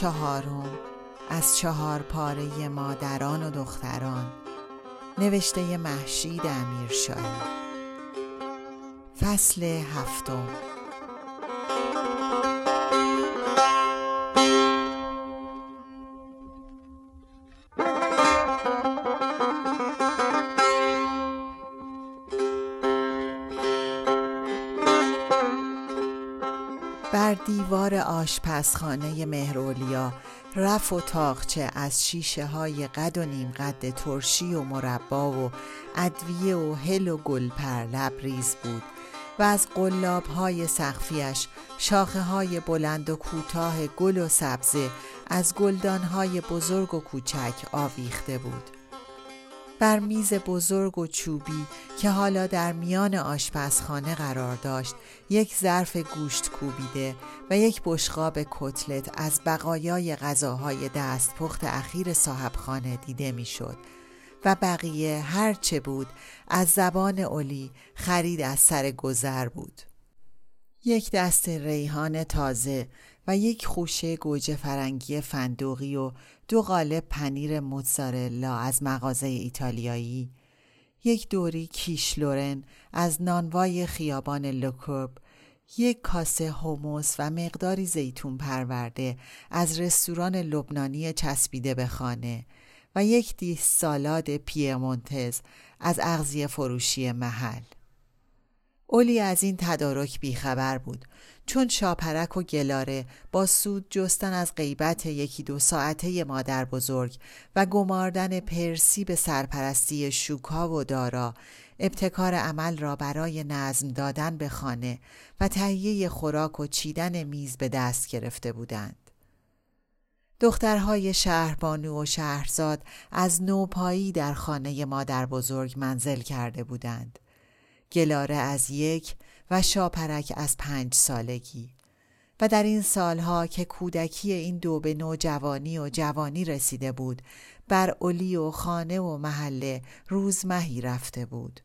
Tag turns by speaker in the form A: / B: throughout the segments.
A: چهارم از چهار پاره مادران و دختران نوشته محشید امیرشاهی. فصل هفتم بر دیوار آشپزخانه مهرولیا رف و تاخچه از شیشه های قد و نیم قد ترشی و مربا و ادویه و هل و گلپر لبریز بود و از قلاب های سخفیش شاخه های بلند و کوتاه گل و سبزه از گلدان های بزرگ و کوچک آویخته بود. بر میز بزرگ و چوبی که حالا در میان آشپزخانه قرار داشت یک ظرف گوشت کوبیده و یک بشقاب کتلت از بقایای غذاهای دستپخت اخیر صاحبخانه دیده می‌شد و بقیه هر چه بود از زبان اولی خرید از سر گذر بود. یک دست ریحان تازه و یک خوشه گوجه فرنگی فندوقی و دو قالب پنیر موتزارلا از مغازه ایتالیایی یک دوری کیش لورن از نانوای خیابان لوکورب یک کاسه هوموس و مقداری زیتون پرورده از رستوران لبنانی چسبیده به خانه و یک دیش سالاد پیرمونتز از اغذیه فروشی محل. اولی از این تدارک بیخبر بود چون شاپرک و گلاره با سود جستن از غیبت یکی دو ساعته مادر بزرگ و گماردن پرسی به سرپرستی شوکا و دارا ابتکار عمل را برای نظم دادن به خانه و تهیه خوراک و چیدن میز به دست گرفته بودند. دخترهای شهربانو و شهرزاد از نوپایی در خانه مادر بزرگ منزل کرده بودند. گلاره از یک و شاپرک از پنج سالگی و در این سالها که کودکی این دو به نوجوانی و جوانی رسیده بود بر اولی و خانه و محله روزمهی رفته بود.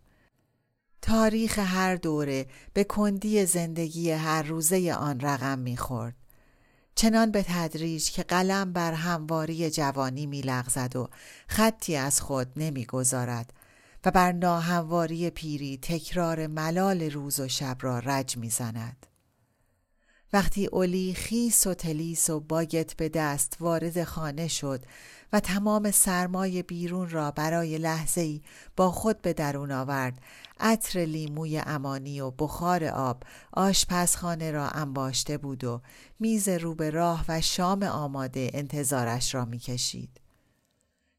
A: تاریخ هر دوره به کندی زندگی هر روزه آن رقم می‌خورد. چنان به تدریج که قلم بر همواری جوانی میلغزد و خطی از خود نمی‌گذارد و بر ناهمواری پیری تکرار ملال روز و شب را رج می‌زند وقتی اولی خیس و تلیس و باگت به دست وارد خانه شد و تمام سرمای بیرون را برای لحظه ای با خود به درون آورد عطر لیموی امانی و بخار آب آشپزخانه را انباشته بود و میز رو به راه و شام آماده انتظارش را می‌کشید.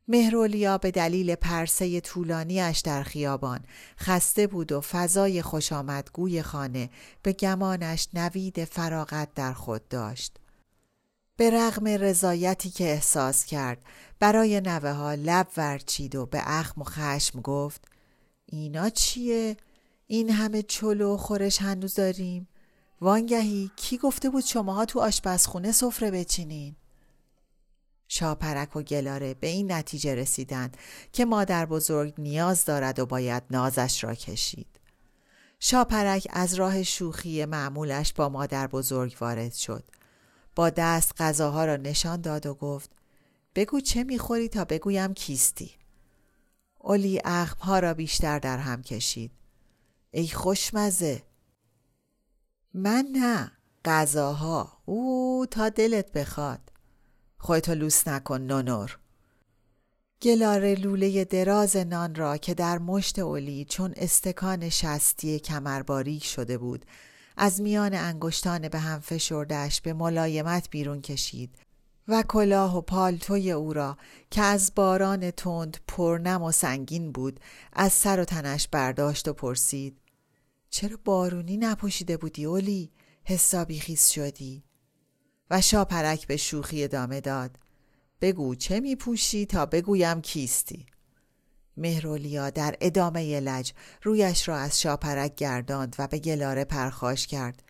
A: مهرولیا به دلیل پرسه طولانیش در خیابان خسته بود و فضای خوشامدگوی خانه به گمانش نوید فراغت در خود داشت. به رغم رضایتی که احساس کرد برای نوه ها لب ورچید و به اخم و خشم گفت اینا چیه؟ این همه چلو و خورش هنوز داریم؟ وانگهی کی گفته بود شماها تو آشپزخونه سفره بچینین؟ شاپرک و گلاره به این نتیجه رسیدند که مادر بزرگ نیاز دارد و باید نازش را کشید. شاپرک از راه شوخی معمولش با مادر بزرگ وارد شد. با دست غذاها را نشان داد و گفت بگو چه می‌خوری تا بگویم کیستی. اولی اخمها را بیشتر در هم کشید. ای خوشمزه من نه غذاها او تا دلت بخواد خودتو لوس نکن نونور گلاره لوله دراز نان را که در مشت اولی چون استکان شستی کمرباریک شده بود از میان انگشتان به هم فشردش به ملایمت بیرون کشید و کلاه و پالتوی او را که از باران تند پرنم و سنگین بود از سر و تنش برداشت و پرسید چرا بارونی نپوشیده بودی اولی؟ حسابی خیس شدی؟ شاپرک به شوخی ادامه داد. بگو چه میپوشی تا بگویم کیستی؟ مهرولیا در ادامه لج رویش را از شاپرک گرداند و به گلاره پرخاش کرد.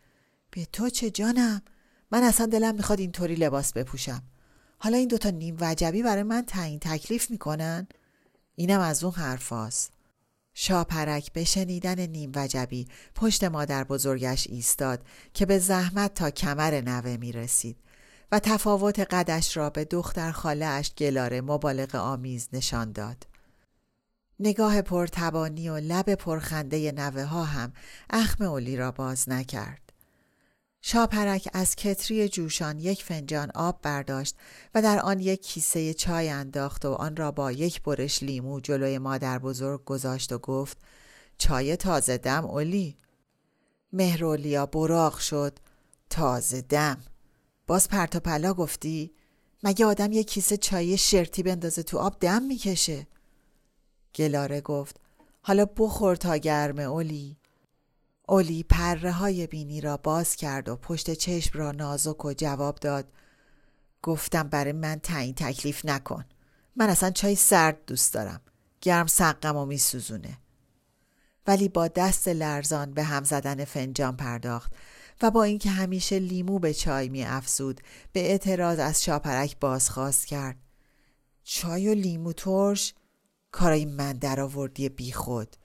A: به تو چه جانم؟ من اصلا دلم می‌خواد اینطوری لباس بپوشم. حالا این دوتا نیم وجبی برای من تعیین تکلیف می‌کنن؟ اینم از اون حرفاست شاپرک به شنیدن نیم وجبی پشت مادر بزرگش ایستاد که به زحمت تا کمر نوه می رسید و تفاوت قدش را به دختر خاله اش گلاره مبالغ آمیز نشان داد. نگاه پرتبانی و لب پرخنده نوه ها هم اخم اولی را باز نکرد. شاپرک از کتری جوشان یک فنجان آب برداشت و در آن یک کیسه چای انداخت و آن را با یک برش لیمو جلوی مادر بزرگ گذاشت و گفت چای تازه دم اولی. مهرولیا براغ شد. تازه دم. باز پرتا پلا گفتی مگه آدم یک کیسه چای شرتی بندازه تو آب دم می‌کشه؟ گلاره گفت حالا بخور تا گرمه اولی. اولی پره های بینی را باز کرد و پشت چشم را نازک و جواب داد. گفتم برای من تعیین تکلیف نکن. من اصلا چای سرد دوست دارم. گرم سقم و میسوزونه. ولی با دست لرزان به هم زدن فنجان پرداخت و با اینکه همیشه لیمو به چای می افزود به اعتراض از شاپرک بازخواست کرد. چای و لیمو ترش؟ کارای من در آوردی بی خود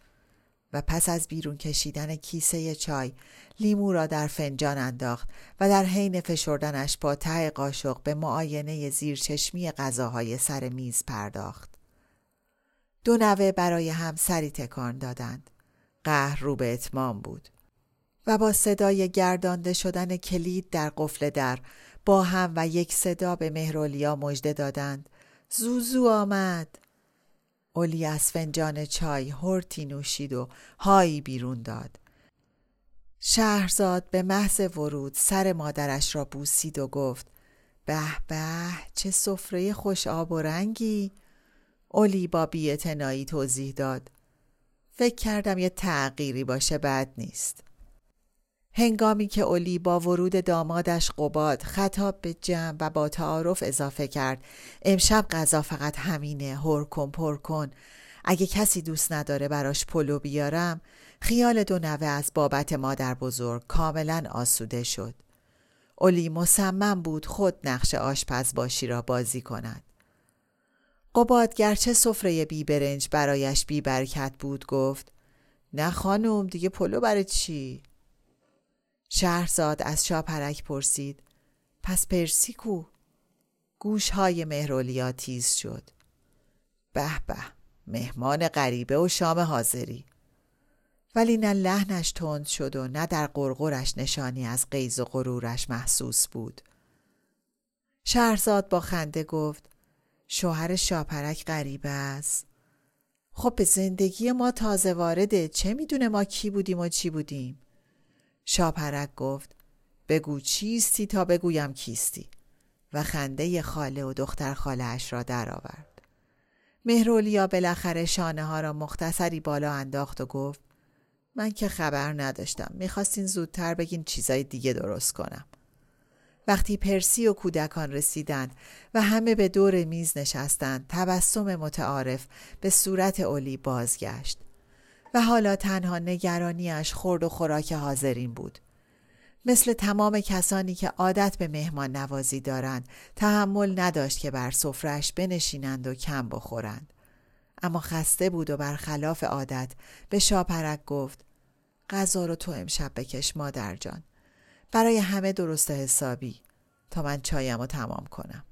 A: و پس از بیرون کشیدن کیسه چای لیمو را در فنجان انداخت و در حین فشردنش با ته قاشق به معاینه زیرچشمی غذاهای سر میز پرداخت. دو نوه برای هم سری تکان دادند. قهر رو به اتمام بود. و با صدای گردانده شدن کلید در قفل در با هم و یک صدا به مهرولیا مژده دادند. زوزو آمد. اولی از فنجان چای هرتی نوشید و هایی بیرون داد. شهرزاد به محض ورود سر مادرش را بوسید و گفت به به چه سفره خوش آب و رنگی اولی با بیعتنایی توضیح داد فکر کردم یه تغییری باشه بد نیست هنگامی که اولی با ورود دامادش قباد خطاب به جمع و با تعارف اضافه کرد امشب غذا فقط همینه هر کن پر کن. اگه کسی دوست نداره براش پلو بیارم خیال دو نوه از بابت مادر بزرگ کاملا آسوده شد. اولی مصمم بود خود نقش آشپز باشی را بازی کند. قباد گرچه سفره بی برنج برایش بی برکت بود گفت نه خانم دیگه پلو برای چی؟ شهرزاد از شاپرک پرسید پس پرسی کو؟ گوش های مهرولیا تیز شد. به به مهمان غریبه و شام حاضری. ولی نه لحنش تند شد و نه در قرقرش نشانی از قیز و غرورش محسوس بود. شهرزاد با خنده گفت شوهر شاپرک غریبه است. خب به زندگی ما تازه وارده چه می‌دونه ما کی بودیم و چی بودیم؟ شاپرک گفت بگو چیستی تا بگویم کیستی و خنده خاله و دختر خاله اش را درآورد. مهرولیا بالاخره شانه ها را مختصری بالا انداخت و گفت من که خبر نداشتم می‌خواستین زودتر بگین چیزای دیگه درست کنم. وقتی پرسی و کودکان رسیدند و همه به دور میز نشستند تبسم متعارف به صورت اولی بازگشت و حالا تنها نگرانیش خورد و خوراک حاضرین بود. مثل تمام کسانی که عادت به مهمان نوازی دارند تحمل نداشت که بر سفرش بنشینند و کم بخورند. اما خسته بود و برخلاف عادت به شاپرک گفت غذا رو تو امشب بکش مادر جان. برای همه درست حسابی تا من چایم رو تمام کنم.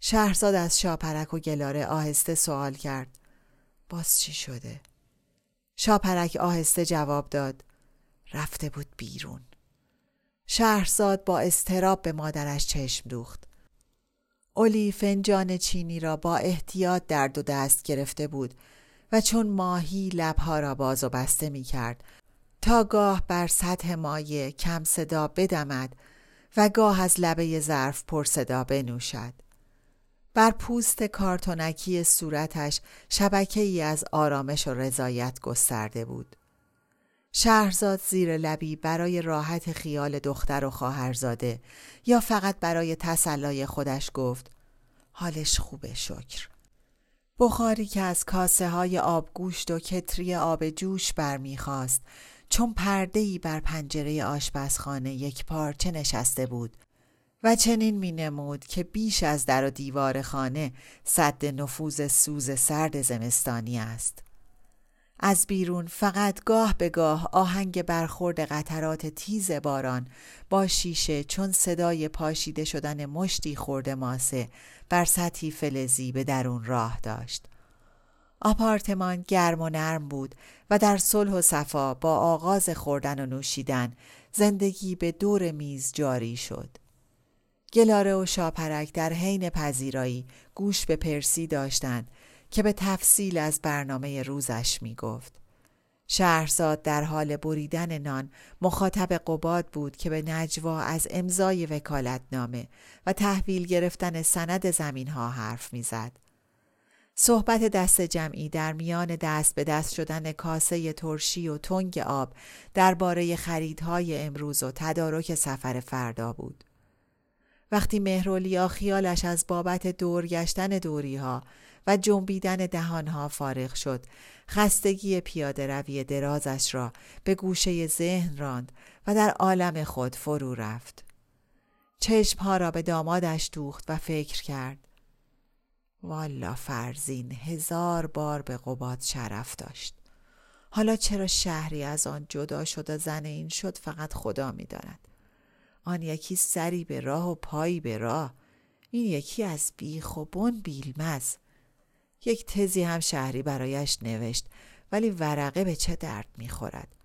A: شهرزاد از شاپرک و گلاره آهسته سوال کرد باز چی شده؟ شاپرک آهسته جواب داد. رفته بود بیرون. شهرزاد با استراب به مادرش چشم دوخت. اولی فنجان چینی را با احتیاط در دو دست گرفته بود و چون ماهی لبها را باز و بسته می کرد تا گاه بر سطح مایه کم صدا بدمد و گاه از لبه ظرف پر صدا بنوشد. بر پوست کارتونکی صورتش شبکه ای از آرامش و رضایت گسترده بود. شهرزاد زیر لبی برای راحت خیال دختر و خواهرزاده یا فقط برای تسلای خودش گفت حالش خوبه شکر. بخاری که از کاسه های آبگوشت و کتری آب جوش برمیخواست چون پرده ای بر پنجره آشپزخانه یک پارچه نشسته بود و چنین می نمود که بیش از در و دیوار خانه صد نفوذ سوز سرد زمستانی است. از بیرون فقط گاه به گاه آهنگ برخورد قطرات تیز باران با شیشه چون صدای پاشیده شدن مشتی خورده ماسه بر سطحی فلزی به درون راه داشت. آپارتمان گرم و نرم بود و در صلح و صفا با آغاز خوردن و نوشیدن زندگی به دور میز جاری شد. گلاره و شاپرک در حین پذیرایی گوش به پرسی داشتند که به تفصیل از برنامه روزش می گفت. شهرزاد در حال بریدن نان مخاطب قباد بود که به نجوا از امضای وکالتنامه و تحویل گرفتن سند زمین ها حرف می‌زد. صحبت دست جمعی در میان دست به دست شدن کاسه ترشی و تنگ آب درباره خریدهای امروز و تدارک سفر فردا بود. وقتی مهرولیا خیالش از بابت دورگشتن دوریها و جنبیدن دهانها فارغ شد خستگی پیاده روی درازش را به گوشه ذهن راند و در عالم خود فرو رفت. چشمها را به دامادش دوخت و فکر کرد. والا فرزین هزار بار به قباد شرف داشت. حالا چرا شهری از آن جدا شد و زن این شد فقط خدا می‌داند؟ آن یکی سری به راه و پایی به راه. این یکی از بیخ و بن بیلمز. یک تزی هم شهری برایش نوشت ولی ورقه به چه درد می‌خورد؟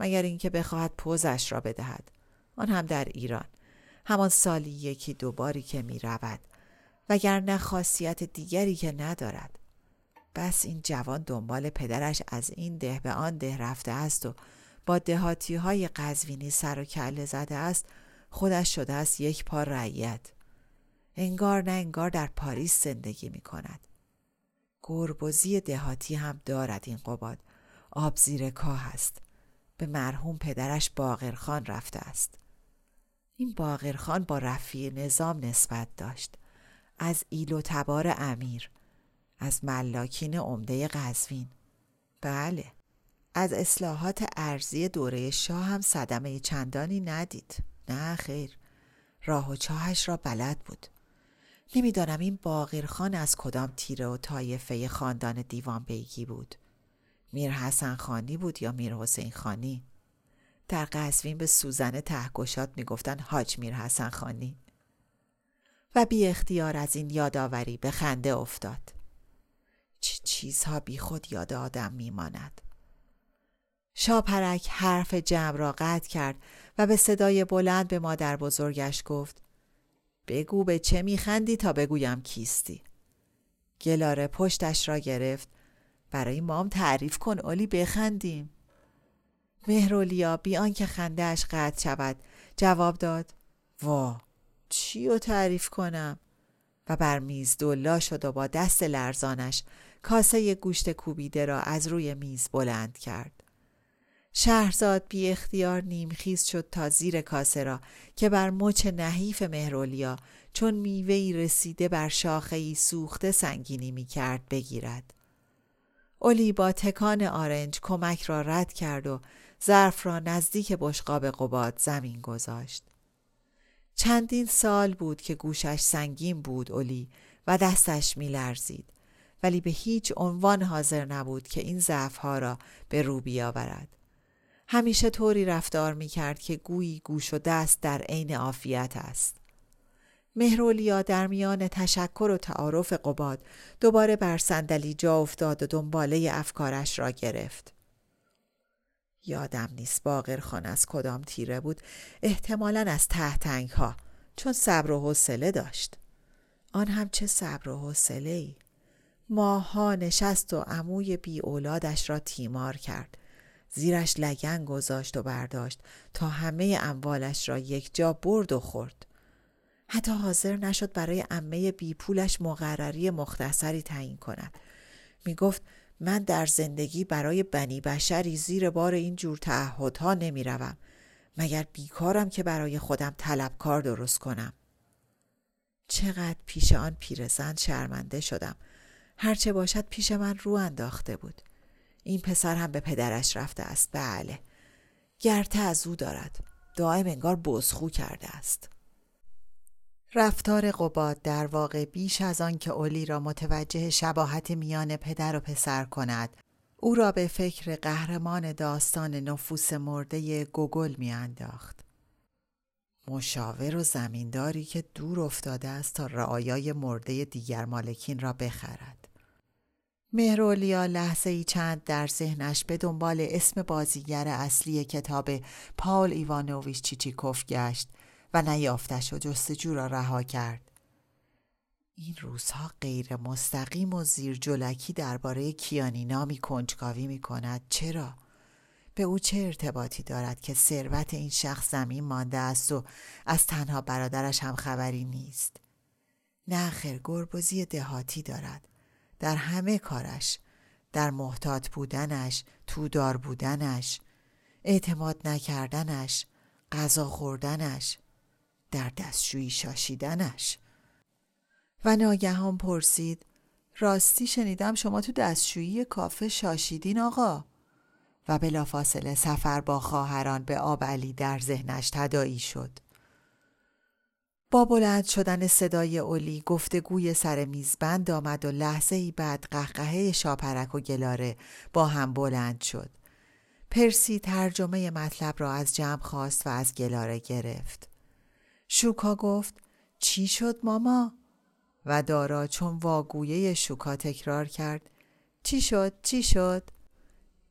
A: مگر اینکه بخواهد پوزش را بدهد. آن هم در ایران. همان سالی یکی دوباری که می رود وگرنه خاصیت دیگری که ندارد. بس این جوان دنبال پدرش از این ده به آن ده رفته است و با دهاتی های قزوینی سر و کله زده است خودش شده است یک پا رعیت. انگار نه انگار در پاریس زندگی می کند گربوزی دهاتی هم دارد این قباد. آب زیر کاه است. به مرحوم پدرش باغرخان رفته است. این باغرخان با رفیع نظام نسبت داشت. از ایل و تبار امیر. از ملاکین عمده قزوین. بله. از اصلاحات ارزی دوره شاه هم صدمه چندانی ندید. نه خیر. راه و چاهش را بلد بود. نمی‌دانم این باقرخان از کدام تیره و طایفه خاندان دیوان بیگی بود. میر حسن خانی بود یا میر حسین خانی؟ در قزوین به سوزن تهگشاد می‌گفتن حاج میر حسن خانی. و بی اختیار از این یادآوری به خنده افتاد. چه چیزها بی خود یاد آدم میماند. شاپرک حرف جمع را قطع کرد و به صدای بلند به مادر بزرگش گفت بگو به چه میخندی تا بگویم کیستی. گلاره پشتش را گرفت. برای مام تعریف کن اولی بخندیم. مهرولیا بی آنکه خندهاش قطع شود جواب داد وا چی رو تعریف کنم؟ و بر میز دلا شد و با دست لرزانش کاسه گوشت کوبیده را از روی میز بلند کرد. شهرزاد بی اختیار نیمخیز شد تا زیر کاسه را که بر مچ نحیف مهرولیا چون میوهی رسیده بر شاخهای سوخته سنگینی می کرد بگیرد. اولی با تکان آرنج کمک را رد کرد و ظرف را نزدیک بشقاب قباد زمین گذاشت. چندین سال بود که گوشش سنگین بود اولی و دستش می لرزید. ولی به هیچ عنوان حاضر نبود که این ضعفها را به رو بیاورد. همیشه طوری رفتار می کرد که گویی گوش و دست در عین عافیت است. مهرولیا در میان تشکر و تعارف قباد دوباره بر صندلی جا افتاد و دنباله افکارش را گرفت. یادم نیست باقر خان از کدام تیره بود احتمالا از تهتنگ ها چون صبر و حوصله داشت. آن هم چه صبر و حوصله ای ماها نشست و عموی بی اولادش را تیمار کرد زیرش لگن گذاشت و برداشت تا همه اموالش را یک جا برد و خورد. حتی حاضر نشد برای امه بی پولش مقرری مختصری تعیین کند. می گفت من در زندگی برای بنی بشری زیر بار این جور تعهدها نمی روم. مگر بیکارم که برای خودم طلبکار درست کنم؟ چقدر پیش آن پیرزن شرمنده شدم. هرچه باشد پیش من رو انداخته بود. این پسر هم به پدرش رفته است. بله. گرته از او دارد. دائم انگار بزخو کرده است. رفتار قباد در واقع بیش از آن که اولی را متوجه شباهت میان پدر و پسر کند. او را به فکر قهرمان داستان نفوس مرده گوگل میانداخت. مشاور و زمینداری که دور افتاده است تا رعایای مرده دیگر مالکین را بخرد. مهرولیا لحظه ای چند در ذهنش به دنبال اسم بازیگر اصلی کتاب پاول ایوانوویچ چیچیکوف گشت و نیافتش و جستجو را رها کرد. این روزها غیر مستقیم و زیر جلکی درباره کیانینا می کنجکاوی می کند. چرا؟ به او چه ارتباطی دارد که ثروت این شخص زمین مانده است و از تنها برادرش هم خبری نیست؟ نه خیر گربزی دهاتی دارد. در همه کارش در محتاط بودنش تودار بودنش اعتماد نکردنش غذا خوردنش در دستشویی شاشیدنش. و ناگهان پرسید راستی شنیدم شما تو دستشویی کافه شاشیدین آقا. و بلافاصله سفر با خواهران به آب علی در ذهنش تدایی شد. با بلند شدن صدای اولی گفتگوی سر میزبند آمد و لحظه ای بعد قهقهه شاپرک و گلاره با هم بلند شد. پرسی ترجمه مطلب را از جمع خواست و از گلاره گرفت. شوکا گفت چی شد ماما؟ و دارا چون واگویه شوکا تکرار کرد چی شد؟ چی شد؟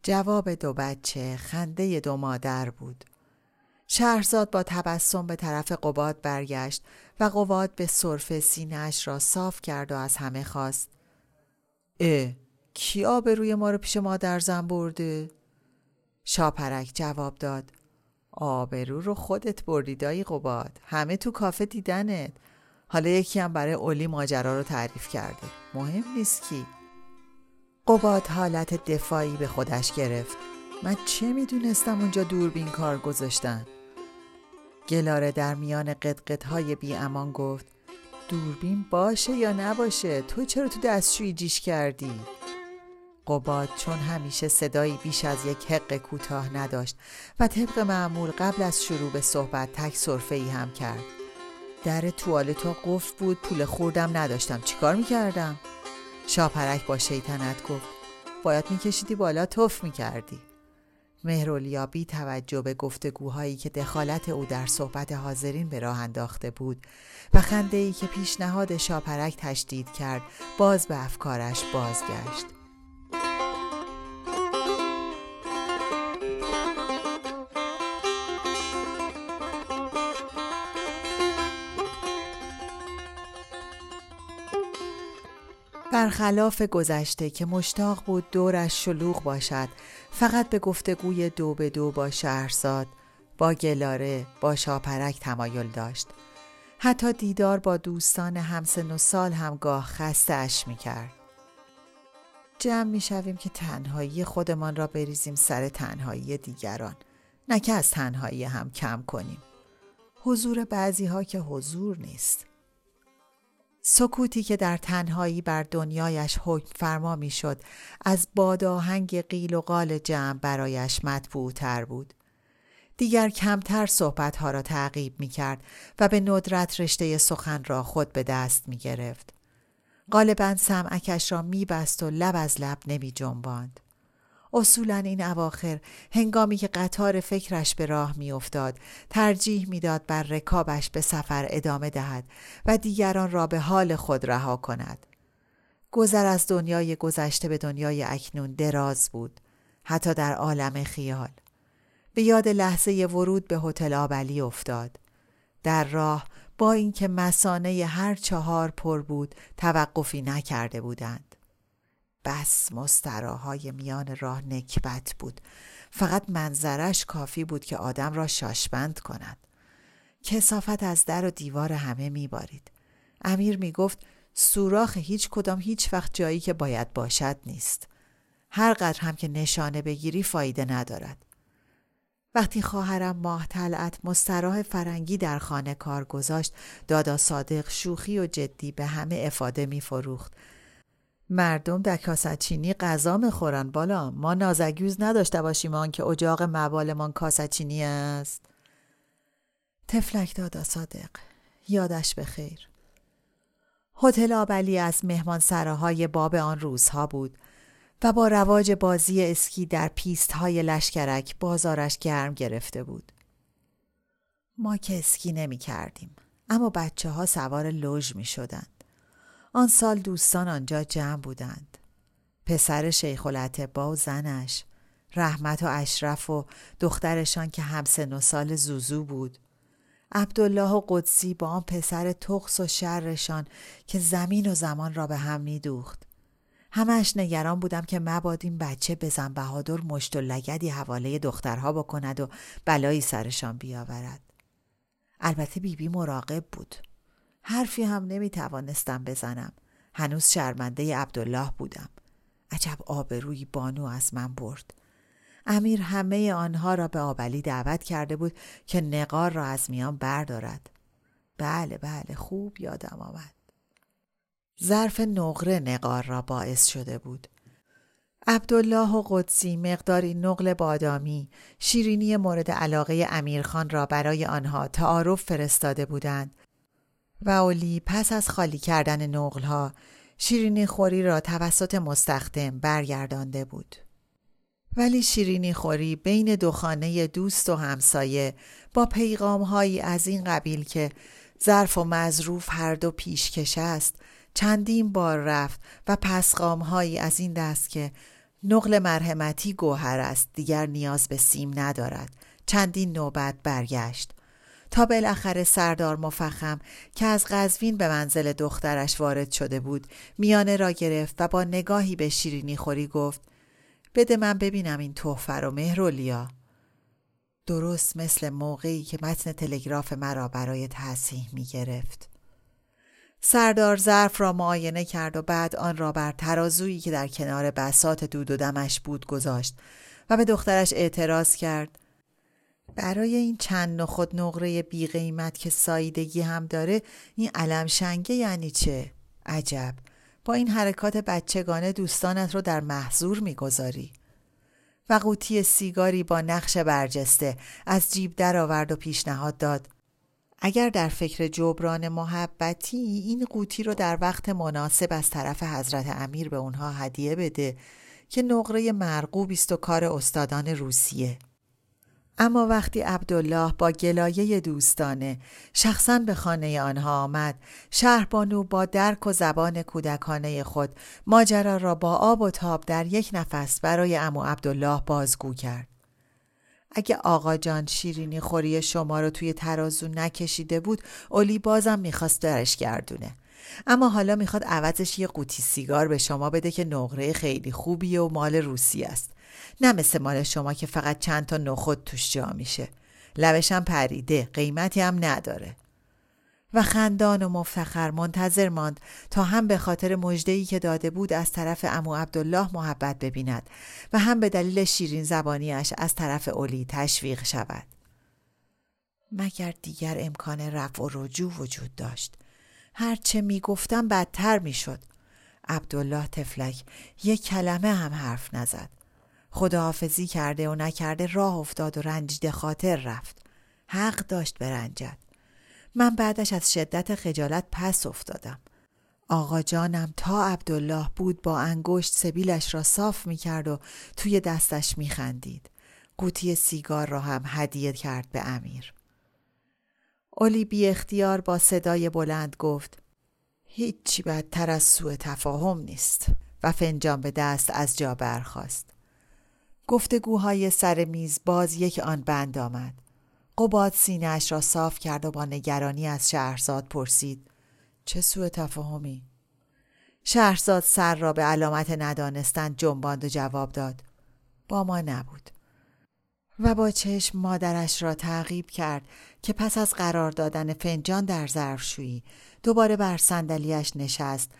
A: جواب دو بچه خنده دو مادر بود. شهرزاد با تبسم به طرف قباد برگشت و قباد به صرف سینهاش را صاف کرد و از همه خواست. اه کی روی ما رو پیش مادر زن برده؟ شاپرک جواب داد. آبرو رو خودت بردی دایی قباد همه تو کافه دیدنت. حالا یکی هم برای اولی ماجرا رو تعریف کرده. مهم نیست کی. قباد حالت دفاعی به خودش گرفت. من چه می‌دونستم اونجا دوربین کار گذاشتن؟ گلاره در میان قدقدهای بی امان گفت دوربین باشه یا نباشه تو چرا تو دستشویی جیش کردی؟ قباد چون همیشه صدایی بیش از یک حق کوتاه نداشت و طبق معمول قبل از شروع به صحبت تک صرفه ای هم کرد در توالتو قفل بود پول خوردم نداشتم چیکار می‌کردم؟ شاپرک با شیطنت گفت باید میکشیدی بالا توف می‌کردی مهرولیا بی توجه به گفتگوهایی که دخالت او در صحبت حاضرین به راه انداخته بود و خنده ای که پیشنهاد شاپرک تشدید کرد باز به افکارش بازگشت. برخلاف گذشته که مشتاق بود دورش شلوغ باشد فقط به گفتگوی دو به دو با شهرزاد با گلاره با شاپرک تمایل داشت. حتی دیدار با دوستان همسن و سال هم گاه خسته اش می کرد. جمع می شویم که تنهایی خودمان را بریزیم سر تنهایی دیگران. نه که از تنهایی هم کم کنیم. حضور بعضی ها که حضور نیست. سکوتی که در تنهایی بر دنیایش حکم فرما می‌شد از باداهنگ قیل و قال جمع برایش مطبوع تر بود دیگر کمتر صحبتها را تعقیب می کرد و به ندرت رشته سخن را خود به دست می گرفت. غالبا سمعکش را می بست و لب از لب نمی جنباند. اصولا این اواخر هنگامی که قطار فکرش به راه میافتاد ترجیح می‌داد بر رکابش به سفر ادامه دهد و دیگران را به حال خود رها کند. گذر از دنیای گذشته به دنیای اکنون دراز بود حتی در عالم خیال. به یاد لحظه ورود به هتل آبلی افتاد. در راه با اینکه مسانه هر چهار پر بود توقفی نکرده بودند. بس مستراهای میان راه نکبت بود. فقط منظرش کافی بود که آدم را شاشبند کند. کسافت از در و دیوار همه میبارید. امیر می‌گفت سوراخ هیچ کدام هیچ وقت جایی که باید باشد نیست. هر قدر هم که نشانه بگیری فایده ندارد. وقتی خواهرم ماه طلعت مستراح فرنگی در خانه کار گذاشت دادا صادق شوخی و جدی به همه افاده می فروخت. مردم در کاسچینی غذا می‌خورن بالا ما نازگیوز نداشته باشیم آن که اجاق موالمان کاسچینی است تفلک دادا صادق یادش بخیر هتل آبلی از مهمان سراهای باب آن روزها بود و با رواج بازی اسکی در پیست های لشکرک بازارش گرم گرفته بود. ما که اسکی نمی کردیم اما بچه ها سوار لوژ می شدند. آن سال دوستان آنجا جمع بودند. پسر شیخ با و زنش، رحمت و اشرف و دخترشان که همسن و سال زوزو بود. عبدالله و قدسی با آن پسر تخص و شرشان که زمین و زمان را به هم می دوخت. همش نگران بودم که مبادیم بچه بزن بهادر مشت و لگدی حواله دخترها بکند و بلایی سرشان بیاورد. البته بیبی مراقب بود. حرفی هم نمی توانستم بزنم. هنوز شرمنده عبدالله بودم. عجب آبروی بانو از من برد. امیر همه آنها را به آبلی دعوت کرده بود که نقار را از میان بردارد. بله بله خوب یادم آمد. ظرف نقره نقار را باعث شده بود. عبدالله و قدسی مقداری نقل بادامی شیرینی مورد علاقه امیرخان را برای آنها تعارف فرستاده بودند و اولی پس از خالی کردن نقلها شیرینی خوری را توسط مستخدم برگردانده بود. ولی شیرینی خوری بین دو دوست و همسایه با پیغام هایی از این قبیل که ظرف و مظروف هر دو پیشکش است چندین بار رفت و پسقامهایی از این دست که نقل مرحمتی گوهر است دیگر نیاز به سیم ندارد چندین نوبت برگشت تا بالاخره سردار مفخم که از قزوین به منزل دخترش وارد شده بود میانه را گرفت و با نگاهی به شیرینی خوری گفت بده من ببینم این تحفه رو مهرولیا درست مثل موقعی که متن تلگراف مرا برای تصحیح می گرفت. سردار ظرف را معاینه کرد و بعد آن را بر ترازویی که در کنار بسات دود و دمش بود گذاشت و به دخترش اعتراض کرد برای این چند نخود نقره بی قیمت که سایدگی هم داره این علم شنگه یعنی چه؟ عجب. با این حرکات بچگانه دوستانت رو در محضور می‌گذاری. و قوطی سیگاری با نقش برجسته از جیب درآورد و پیشنهاد داد. اگر در فکر جبران محبتی این قوطی رو در وقت مناسب از طرف حضرت امیر به اونها هدیه بده که نقره مرغوبی است و کار استادان روسیه. اما وقتی عبدالله با گلایه دوستانه شخصا به خانه آنها آمد شهربانو با درک و زبان کودکانه خود ماجرا را با آب و تاب در یک نفس برای امو عبدالله بازگو کرد. اگه آقا جان شیرینی خوری شما رو توی ترازو نکشیده بود اولی بازم می‌خواست درش گردونه. اما حالا می‌خواد عوضش یه قوطی سیگار به شما بده که نقره خیلی خوبیه و مال روسی است. نه مثل مال شما که فقط چند تا نخود توش جا میشه. لبشم پریده قیمتی هم نداره. و خندان و مفتخر منتظر ماند تا هم به خاطر مجدهی که داده بود از طرف امو عبدالله محبت ببیند و هم به دلیل شیرین زبانیش از طرف اولی تشویق شود. مگر دیگر امکان رفع و رجوع وجود داشت؟ هرچه می گفتم بدتر می شد عبدالله تفلک یک کلمه هم حرف نزد. خداحافظی کرده و نکرده راه افتاد و رنجیده خاطر رفت حق داشت برنجد من بعدش از شدت خجالت پس افتادم آقا جانم تا عبدالله بود با انگشت سبیلش را صاف می کرد و توی دستش می خندید. قوطی سیگار را هم هدیه کرد به امیر. اولی بی اختیار با صدای بلند گفت هیچی بدتر از سوء تفاهم نیست و فنجان به دست از جا برخاست. گفتگوهای سر میز باز یک آن بند آمد. قباد سینهاش را صاف کرد و با نگرانی از شهرزاد پرسید چه سوء تفاهمی؟ شهرزاد سر را به علامت ندانستن جنباند و جواب داد با ما نبود و با چشم مادرش را تعقیب کرد که پس از قرار دادن فنجان در ظرفشویی دوباره بر صندلیاش نشست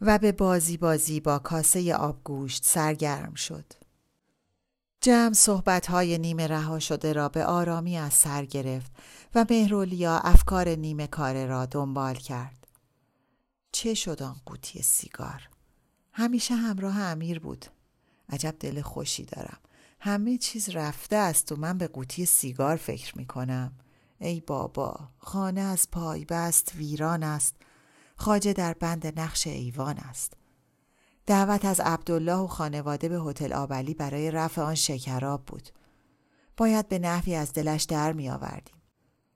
A: و به بازی بازی با کاسه آبگوشت سرگرم شد. جمع صحبتهای نیمه رها شده را به آرامی از سر گرفت و مهرولیا افکار نیمه کاره را دنبال کرد. چه شد آن قوطی سیگار؟ همیشه همراه امیر بود. عجب دل خوشی دارم. همه چیز رفته است و من به قوطی سیگار فکر می کنم. ای بابا خانه از پای بست ویران است خاجه در بند نقش ایوان است دعوت از عبدالله و خانواده به هتل آبلی برای رفع آن شکراب بود. باید به نحوی از دلش در می آوردیم.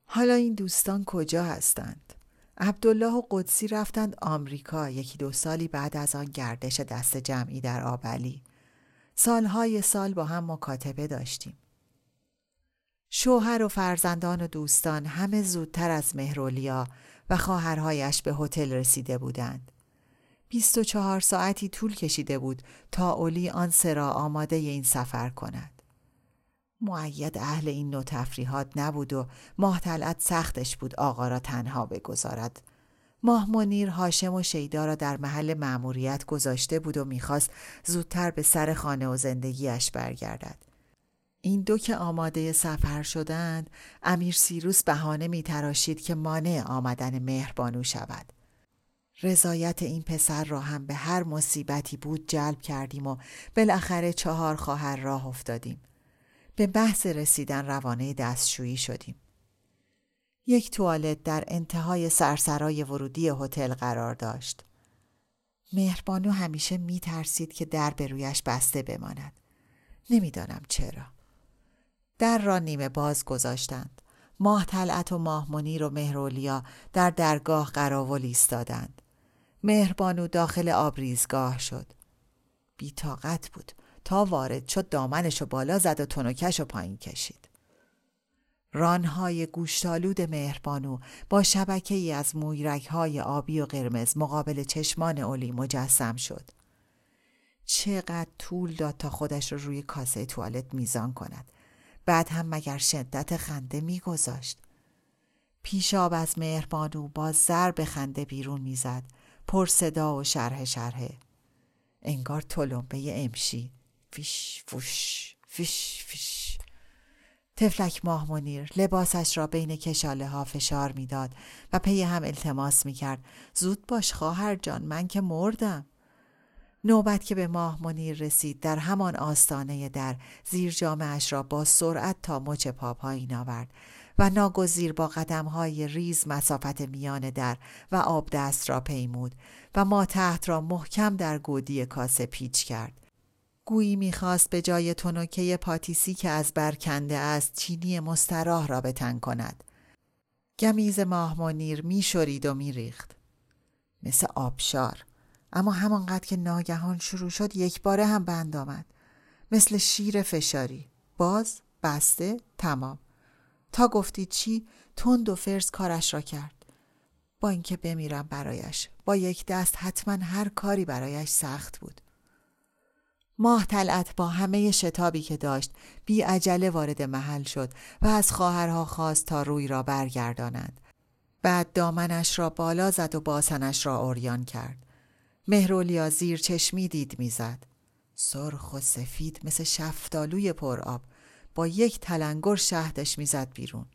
A: حالا این دوستان کجا هستند؟ عبدالله و قدسی رفتند آمریکا یکی دو سالی بعد از آن گردش دست جمعی در آبلی سالهای سال با هم مکاتبه داشتیم. شوهر و فرزندان و دوستان همه زودتر از مهرولیا و خواهرهایش به هتل رسیده بودند. بیست و چهار ساعتی طول کشیده بود تا اولی آن سرا آماده این سفر کند. معید اهل این نوع تفریحات نبود و ماه طلعت سختش بود آقا را تنها بگذارد. ماه منیر هاشم و شیدا را در محل معموریت گذاشته بود و می‌خواست زودتر به سر خانه و زندگیش برگردد. این دو که آماده سفر شدند امیر سیروس بهانه می تراشید که مانع آمدن مهربانو شود رضایت این پسر را هم به هر مصیبتی بود جلب کردیم و بالاخره چهار خواهر راه افتادیم. به بحث رسیدن روانه دستشویی شدیم. یک توالت در انتهای سرسرای ورودی هتل قرار داشت. مهربانو همیشه می ترسید که در به رویش بسته بماند. نمی‌دانم چرا. در را نیمه باز گذاشتند. ماه طلعت و ماه منیر و مهرولیا در درگاه قراول ایستادند. مهربانو داخل آبریزگاه شد. بیتاقت بود. تا وارد شد دامنشو بالا زد و تنوکش و پایین کشید. رانهای گوشتالود مهربانو با شبکه ای از مویرک آبی و قرمز مقابل چشمان اولی مجسم شد. چقدر طول داد تا خودش رو روی کاسه توالت میزان کند بعد هم مگر شدت خنده میگذاشت پیشاب از مهربانو با ضرب خنده بیرون می‌زد پر صدا و شرح شرحه. انگار تلمبه امشی. فیش فوش فیش فیش. تفلک ماه منیر لباسش را بین کشاله ها فشار می‌داد و پی هم التماس می‌کرد. زود باش خواهر جان من که مردم. نوبت که به ماه منیر رسید در همان آستانه در زیر جامعش را با سرعت تا مچ پا پایین آورد و ناگزیر با قدمهای ریز مسافت میان در و آب دست را پیمود و ما تحت را محکم در گودی کاسه پیچ کرد. گویی می‌خواست به جای تنوکه پاتیسی که از برکنده است چینی مستراح را بتن کند. گمیز ماه منیر میشورید و میریخت. مثل آبشار. اما همانقدر که ناگهان شروع شد یک باره هم بند آمد مثل شیر فشاری باز بسته تمام تا گفتی چی تند و فرز کارش را کرد. با اینکه بمیرم برایش. با یک دست حتما هر کاری برایش سخت بود. ماه طلعت با همه شتابی که داشت بی عجله وارد محل شد و از خواهرها خواست تا روی را برگردانند. بعد دامنش را بالا زد و باسنش را اوریان کرد. مهرولیا زیر چشمی دید می‌زد. سرخ و سفید مثل شفتالوی آب. با یک تلنگر شهدش می‌زد بیرون.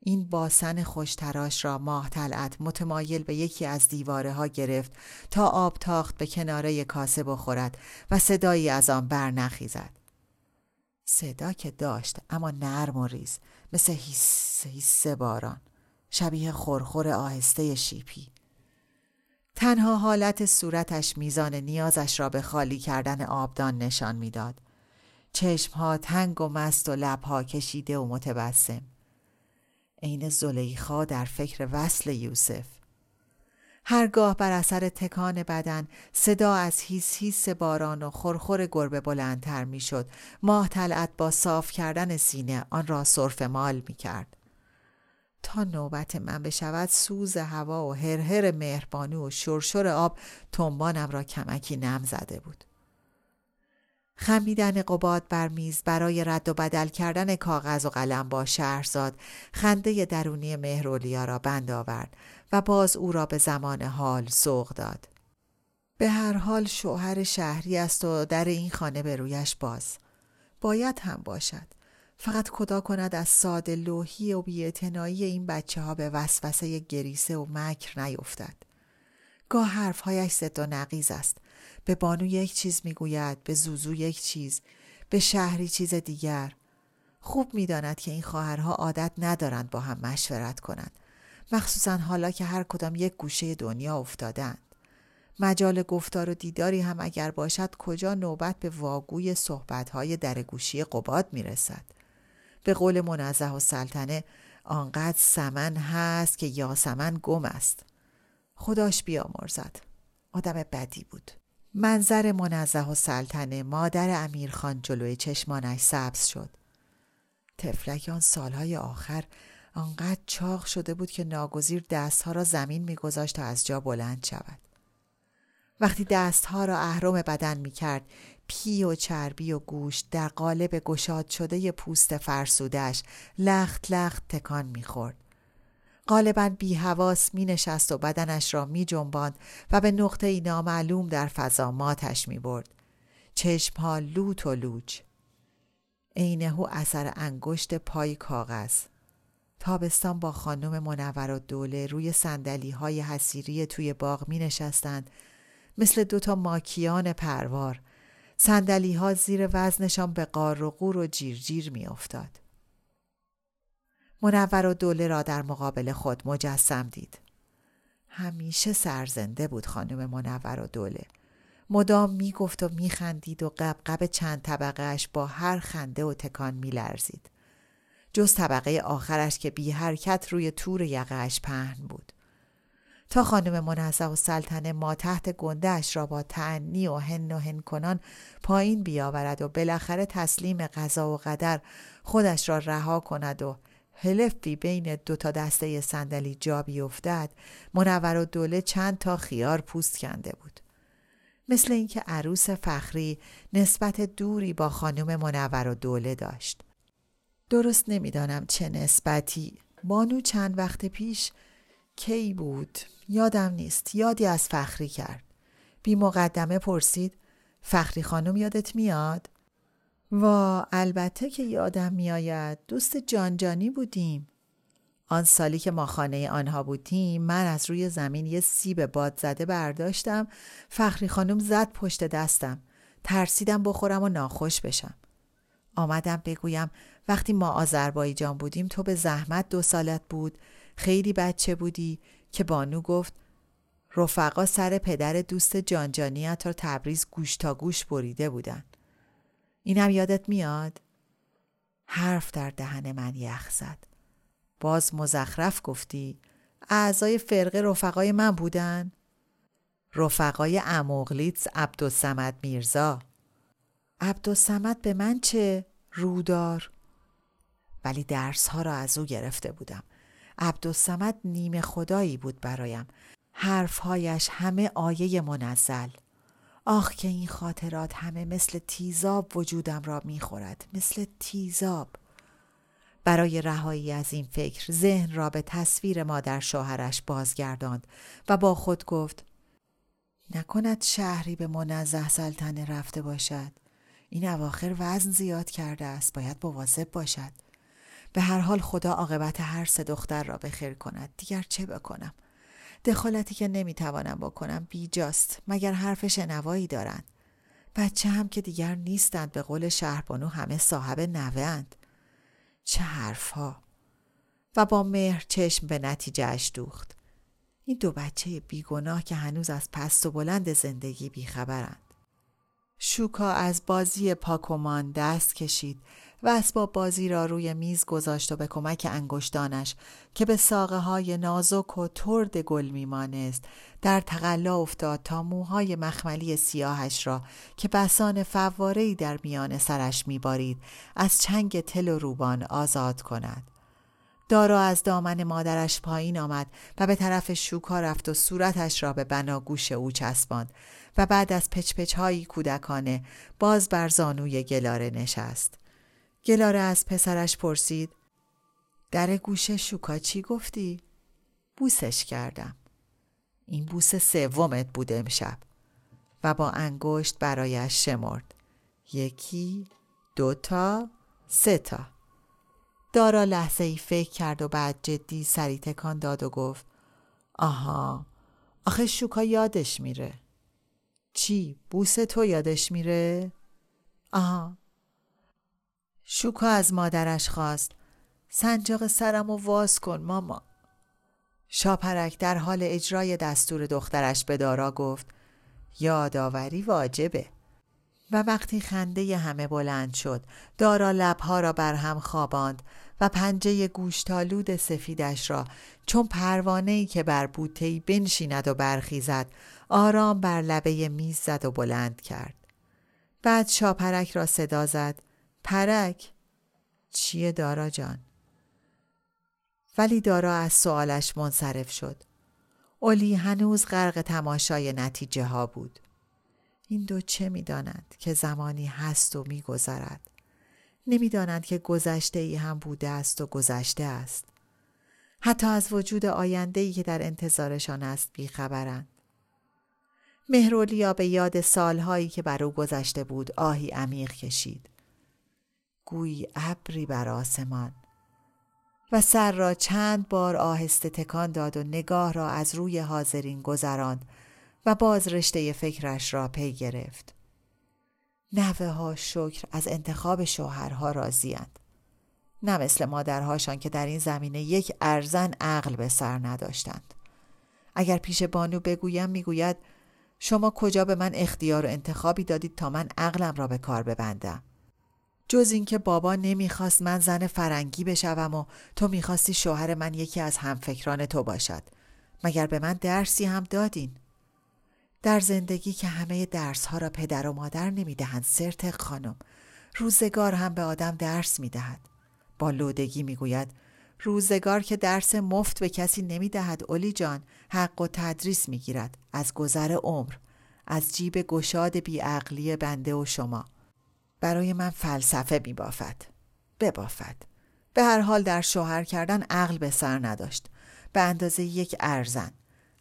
A: این باسن خوشتراش را ماه طلعت متمایل به یکی از دیواره ها گرفت تا آب تاخت به کناره کاسه بخورد و صدایی از آن بر نخیزد. صدا که داشت اما نرم و ریز مثل هیس هیس باران شبیه خورخور آهسته شیپی تنها حالت صورتش میزان نیازش را به خالی کردن آبدان نشان می‌داد. چشمها تنگ و مست و لبها کشیده و متبسم. عین زلیخا در فکر وصل یوسف. هرگاه بر اثر تکان بدن صدا از هیس هیس باران و خورخور گربه بلندتر می‌شد ماه طلعت با صاف کردن سینه آن را صرف مال می کرد. تا نوبت من بشود سوز هوا و هرهر مهربانو و شرشر آب تنبانم را کمکی نم زده بود. خمیدن قباد بر میز برای رد و بدل کردن کاغذ و قلم با شهرزاد خنده درونی مهرولیا را بند آورد و باز او را به زمان حال سوق داد. به هر حال شوهر شهری است و در این خانه به رویش باز. باید هم باشد. فقط خدا کند از ساده لوحی و بیعتنایی این بچه ها به وسوسه گریسه و مکر نیفتد. گاه حرفهایش زد و نقیز است. به بانو یک چیز می‌گوید، به زوزو یک چیز، به شهری چیز دیگر. خوب می‌داند که این خواهرها عادت ندارند با هم مشورت کنند. مخصوصا حالا که هر کدام یک گوشه دنیا افتادند. مجال گفتار و دیداری هم اگر باشد کجا نوبت به واگوی صحبتهای در گوشی قباد می‌رسد. به قول منزه و سلطنه آنقدر سمن هست که یاسمن گم است. خداش بیامرزد. آدم بدی بود. منظر منزه و سلطنه مادر امیرخان جلوی چشمانش سبز شد. تفلک آن سالهای آخر آنقدر چاق شده بود که ناگزیر دستها را زمین میگذاشت تا از جا بلند شود. وقتی دستها را اهرم بدن می کرد پی و چربی و گوشت در قالب گشاد شده پوست فرسودش لخت لخت تکان می‌خورد. غالبا بی حواس می نشست و بدنش را می جنباند و به نقطه ای نامعلوم در فضا ماتش می برد. چشم ها لوت و لوچ. عینه اثر انگشت پای کاغذ. تابستان با خانم منور و دوله روی سندلی های حسیری توی باغ می نشستند مثل دوتا ماکیان پروار سندلی ها زیر وزنشان به قار و قور و جیرجیر می افتاد. منور و دوله را در مقابل خود مجسم دید. همیشه سرزنده بود خانم منور و دوله. مدام می گفت و می خندید و قبقب چند طبقه اش با هر خنده و تکان می لرزید. جز طبقه آخرش که بی حرکت روی تور یقهش پهن بود. تا خانم منزه و سلطنه ما تحت گندهش را با تعنی و هن و هن کنان پایین بیاورد و بالاخره تسلیم قضا و قدر خودش را رها کند و هلفی بین دو تا دسته صندلی جا بیفتد منور و دوله چند تا خیار پوست کنده بود. مثل اینکه عروس فخری نسبت دوری با خانم منور و دوله داشت. درست نمی‌دانم چه نسبتی. بانو چند وقت پیش کی بود؟ یادم نیست. یادی از فخری کرد. بی مقدمه پرسید فخری خانم یادت میاد؟ وا البته که یادم میآید. دوست جانجانی بودیم. آن سالی که ما خانه آنها بودیم من از روی زمین یه سیب باد زده برداشتم. فخری خانم زد پشت دستم. ترسیدم بخورم و ناخوش بشم. آمدم بگویم وقتی ما آذربایجان بودیم تو به زحمت دو سالت بود. خیلی بچه بودی که بانو گفت رفقا سر پدر دوست جانجانیت را تبریز گوش تا گوش بریده بودن. اینم یادت میاد؟ حرف در دهن من یخ زد باز مزخرف گفتی اعضای فرقه رفقای من بودن؟ رفقای اموغلیتس عبدالسمد میرزا عبدالسمد به من چه؟ رودار ولی درس ها را از او گرفته بودم عبدالسمد نیمه خدایی بود برایم حرفهایش همه آیه منزل آخ که این خاطرات همه مثل تیزاب وجودم را می‌خورد مثل تیزاب. برای رهایی از این فکر ذهن را به تصویر مادر شوهرش بازگرداند و با خود گفت نکند شهری به منزه سلطنه رفته باشد. این اواخر وزن زیاد کرده است باید مواظب باشد. به هر حال خدا عاقبت هر سه دختر را به خیر کند. دیگر چه بکنم؟ دخالتی که نمی‌توانم بکنم بیجاست مگر حرف شنوایی دارند بچه هم که دیگر نیستند به قول شهربانو همه صاحب نوهاند. چه حرفها. و با مهر چشم به نتیجه دوخت. این دو بچه بیگناه که هنوز از پست و بلند زندگی بیخبرند. شوکا از بازی پاکومان دست کشید. و اسباب بازی را روی میز گذاشت و به کمک انگشتانش که به ساقه های نازک و ترد گل میمانست در تقلا افتاد تا موهای مخملی سیاهش را که بسان فوارهای در میان سرش میبارید از چنگ تل و روبان آزاد کند دارا از دامن مادرش پایین آمد و به طرف شوکا رفت و صورتش را به بناگوش او چسباند و بعد از پچپچ هایی کودکانه باز بر زانوی گلاره نشست. گلاره از پسرش پرسید در گوش شوکا چی گفتی؟ بوسش کردم. این بوس سومت بود امشب و با انگشت برایش شمرد. یکی، دوتا، سه تا. دارا لحظه ای فکر کرد و بعد جدی سری تکان داد و گفت آها آخه شوکا یادش میره چی بوس تو یادش میره؟ آها شوکا از مادرش خواست. سنجاق سرم و واز کن ماما. شاپرک در حال اجرای دستور دخترش به دارا گفت یادآوری واجبه. و وقتی خنده همه بلند شد دارا لبها را بر هم خواباند و پنجه گوشتالود سفیدش را چون پروانه‌ای که بر بوتهی بنشیند و برخیزد آرام بر لبه میز زد و بلند کرد. بعد شاپرک را صدا زد. پرک. چیه دارا جان؟ ولی دارا از سوالش منصرف شد. اولی هنوز غرق تماشای نتیجه ها بود. این دو چه می‌دانند که زمانی هست و میگذرد؟ نمی‌دانند که گذشته ای هم بوده است و گذشته است. حتی از وجود آینده ای که در انتظارشان است بیخبرند. مهرولیا به یاد سالهایی که بر او گذشته بود آهی عمیق کشید. گویی ابری بر آسمان و سر را چند بار آهسته تکان داد و نگاه را از روی حاضرین گذراند و باز رشته فکرش را پی گرفت. نوه ها شکر از انتخاب شوهرها راضیند. نه مثل مادرهاشان که در این زمینه یک ارزن عقل به سر نداشتند. اگر پیش بانو بگویم می‌گوید شما کجا به من اختیار و انتخابی دادید تا من عقلم را به کار ببندم. جز اینکه بابا نمی‌خواست من زن فرنگی بشوم و تو می‌خواستی شوهر من یکی از همفکران تو باشد. مگر به من درسی هم دادین؟ در زندگی که همه درس ها را پدر و مادر نمی‌دهند سرت خانم روزگار هم به آدم درس می‌دهد با لودگی می‌گوید روزگار که درس مفت به کسی نمی‌دهد اولی جان حق و تدریس می‌گیرد از گذر عمر از جیب گشاد بیعقلی بنده و شما برای من فلسفه میبافد. ببافد. به هر حال در شوهر کردن عقل به سر نداشت. به اندازه یک ارزن.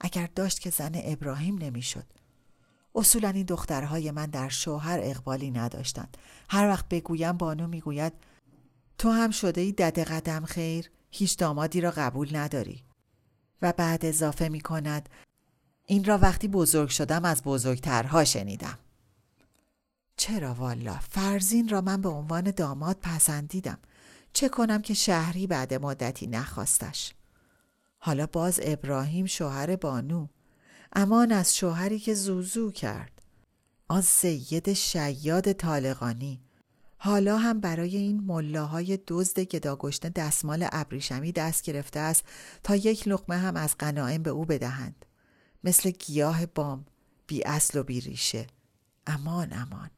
A: اگر داشت که زن ابراهیم نمی‌شد. اصولا این دخترهای من در شوهر اقبالی نداشتند. هر وقت بگویم بانو می‌گوید تو هم شده ای دده قدم خیر هیچ دامادی را قبول نداری. و بعد اضافه می کند این را وقتی بزرگ شدم از بزرگترها شنیدم. چرا والا؟ فرزین را من به عنوان داماد پسندیدم. چه کنم که شهری بعد مدتی نخواستش؟ حالا باز ابراهیم شوهر بانو. امان از شوهری که زوزو کرد. آن سید شیاد طالقانی. حالا هم برای این ملاهای دزد گداگشته دستمال ابریشمی دست گرفته است تا یک لقمه هم از غنایم به او بدهند. مثل گیاه بام بی اصل و بی ریشه. امان امان.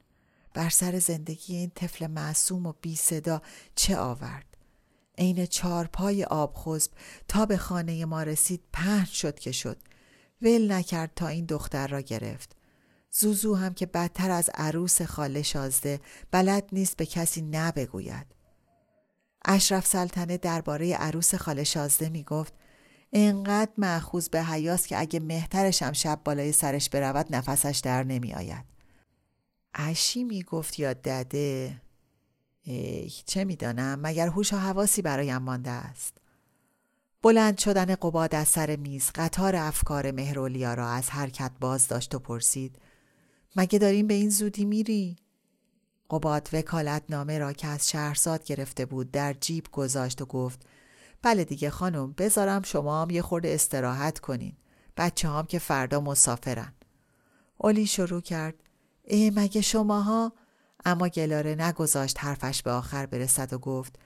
A: بر سر زندگی این طفل معصوم و بی صدا چه آورد؟ عین چارپای آبخزب تا به خانه ما رسید پهن شد که شد. ول نکرد تا این دختر را گرفت. زوزو هم که بدتر از عروس خاله شازده بلد نیست به کسی نبگوید. اشرف سلطنه درباره عروس خاله شازده می گفت انقدر معخوز به حیاس که اگه مهترش هم شب بالای سرش برود نفسش در نمی آید. اشی می گفت یا دده؟ ای چه می‌دانم؟ مگر هوش و حواسی برایم مانده است؟ بلند شدن قباد از سر میز قطار افکار مهرولیا را از حرکت باز داشت و پرسید مگه داریم به این زودی میری؟ قباد وکالت نامه را که از شهرزاد گرفته بود در جیب گذاشت و گفت بله دیگه خانم بذارم شما هم یه خورده استراحت کنین. بچه هم که فردا مسافرن. اولی شروع کرد ای مگه شماها؟ اما گلاره نگذاشت حرفش به آخر برسد و گفت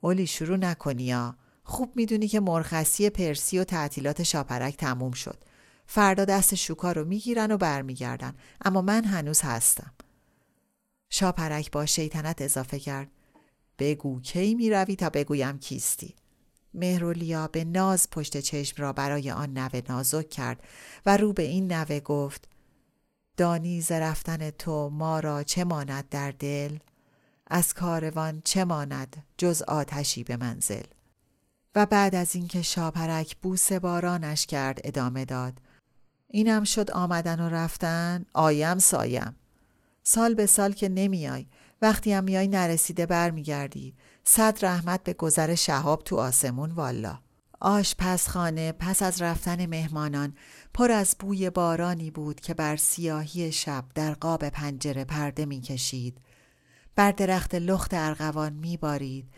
A: اولی شروع نکنی یا. خوب می‌دونی که مرخصی پرسی و تعطیلات شاپرک تموم شد. فردا دست شوکا رو می‌گیرن و برمیگردن. اما من هنوز هستم. شاپرک با شیطنت اضافه کرد بگو کی می‌روی تا بگویم کیستی؟ مهرولیا به ناز پشت چشم را برای آن نوه نازک کرد و رو به این نوه گفت دانی ز رفتن تو ما را چه ماند در دل؟ از کاروان چه ماند جز آتشی به منزل؟ و بعد از اینکه شاپرک بوس بارانش کرد ادامه داد اینم شد آمدن و رفتن؟ آیم سایم. سال به سال که نمیای وقتی هم میای نرسیده برمیگردی. صد رحمت به گذر شهاب تو آسمون والا. آش پس خانه پس از رفتن مهمانان پر از بوی بارانی بود که بر سیاهی شب در قاب پنجره پرده می‌کشید. بر درخت لخت ارغوان میبارید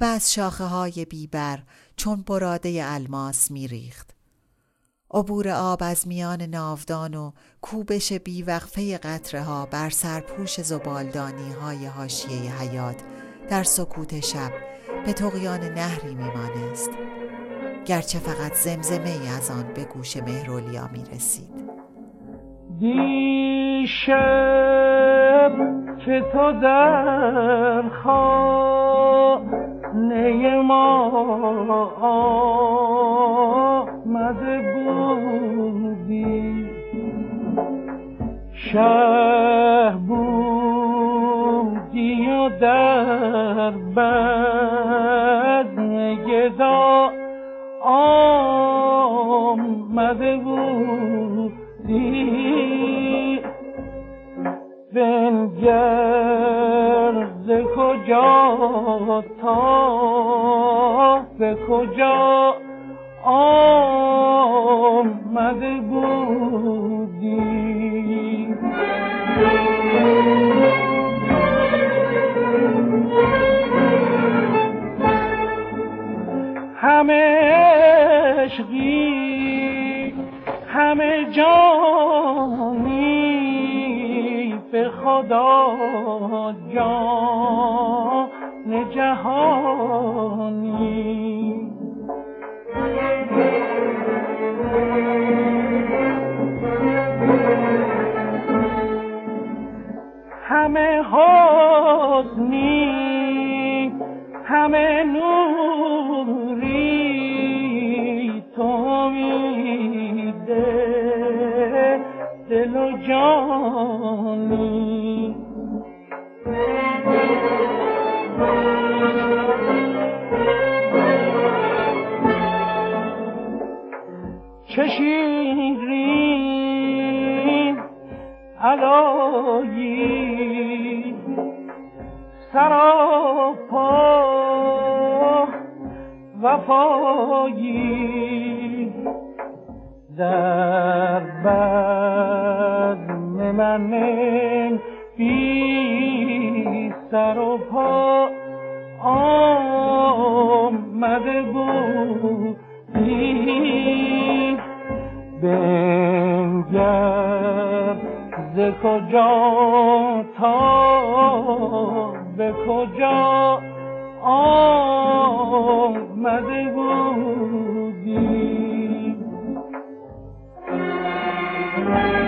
A: و از شاخه های بیبر چون براده الماس میریخت. عبور آب از میان ناودان و کوبش بیوقفه قطره ها بر سرپوش زبالدانی های هاشیه حیات در سکوت شب به تقیان نهری میمانست. گرچه فقط زمزمه ای از آن به گوش مهرولیا می رسید.
B: دیشب که تو در خانه ما آمده بودی شه بودی و در بزم گدا آمده بودی. بنگر ز کجا تا به کجا آمده بودی؟ همه عشقی همه جانی به خدا جان جهانی. همه حسنی همه نوری تو میده دل و جانی چه شیرین علایی سراپا وفایی در بزم من بی سر و پا آمده بودی. بنگر ز کجا تا به کجا آمده بودی؟ در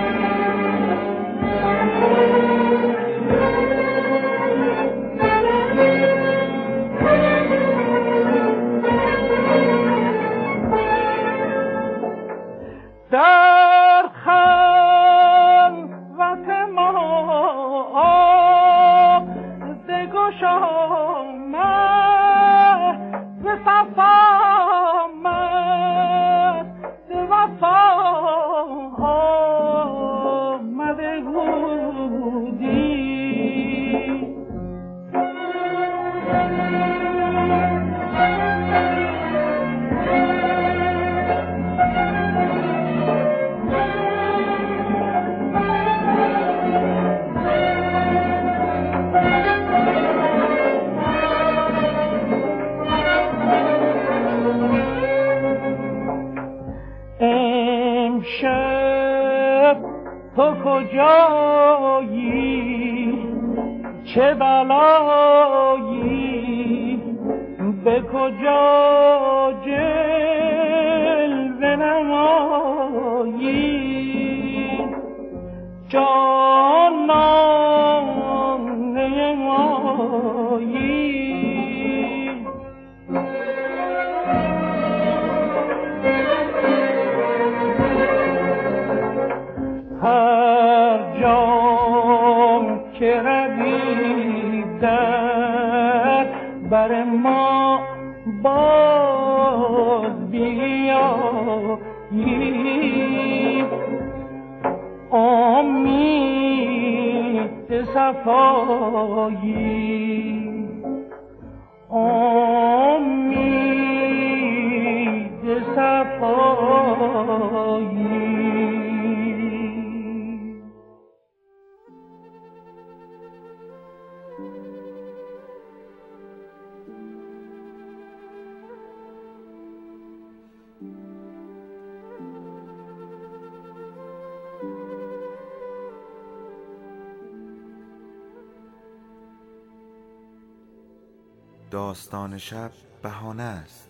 C: داستان شب بهانه است.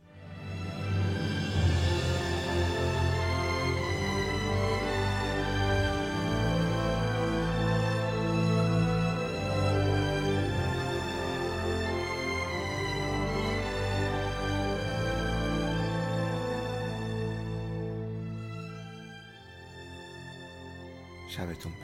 C: شبتون بخیر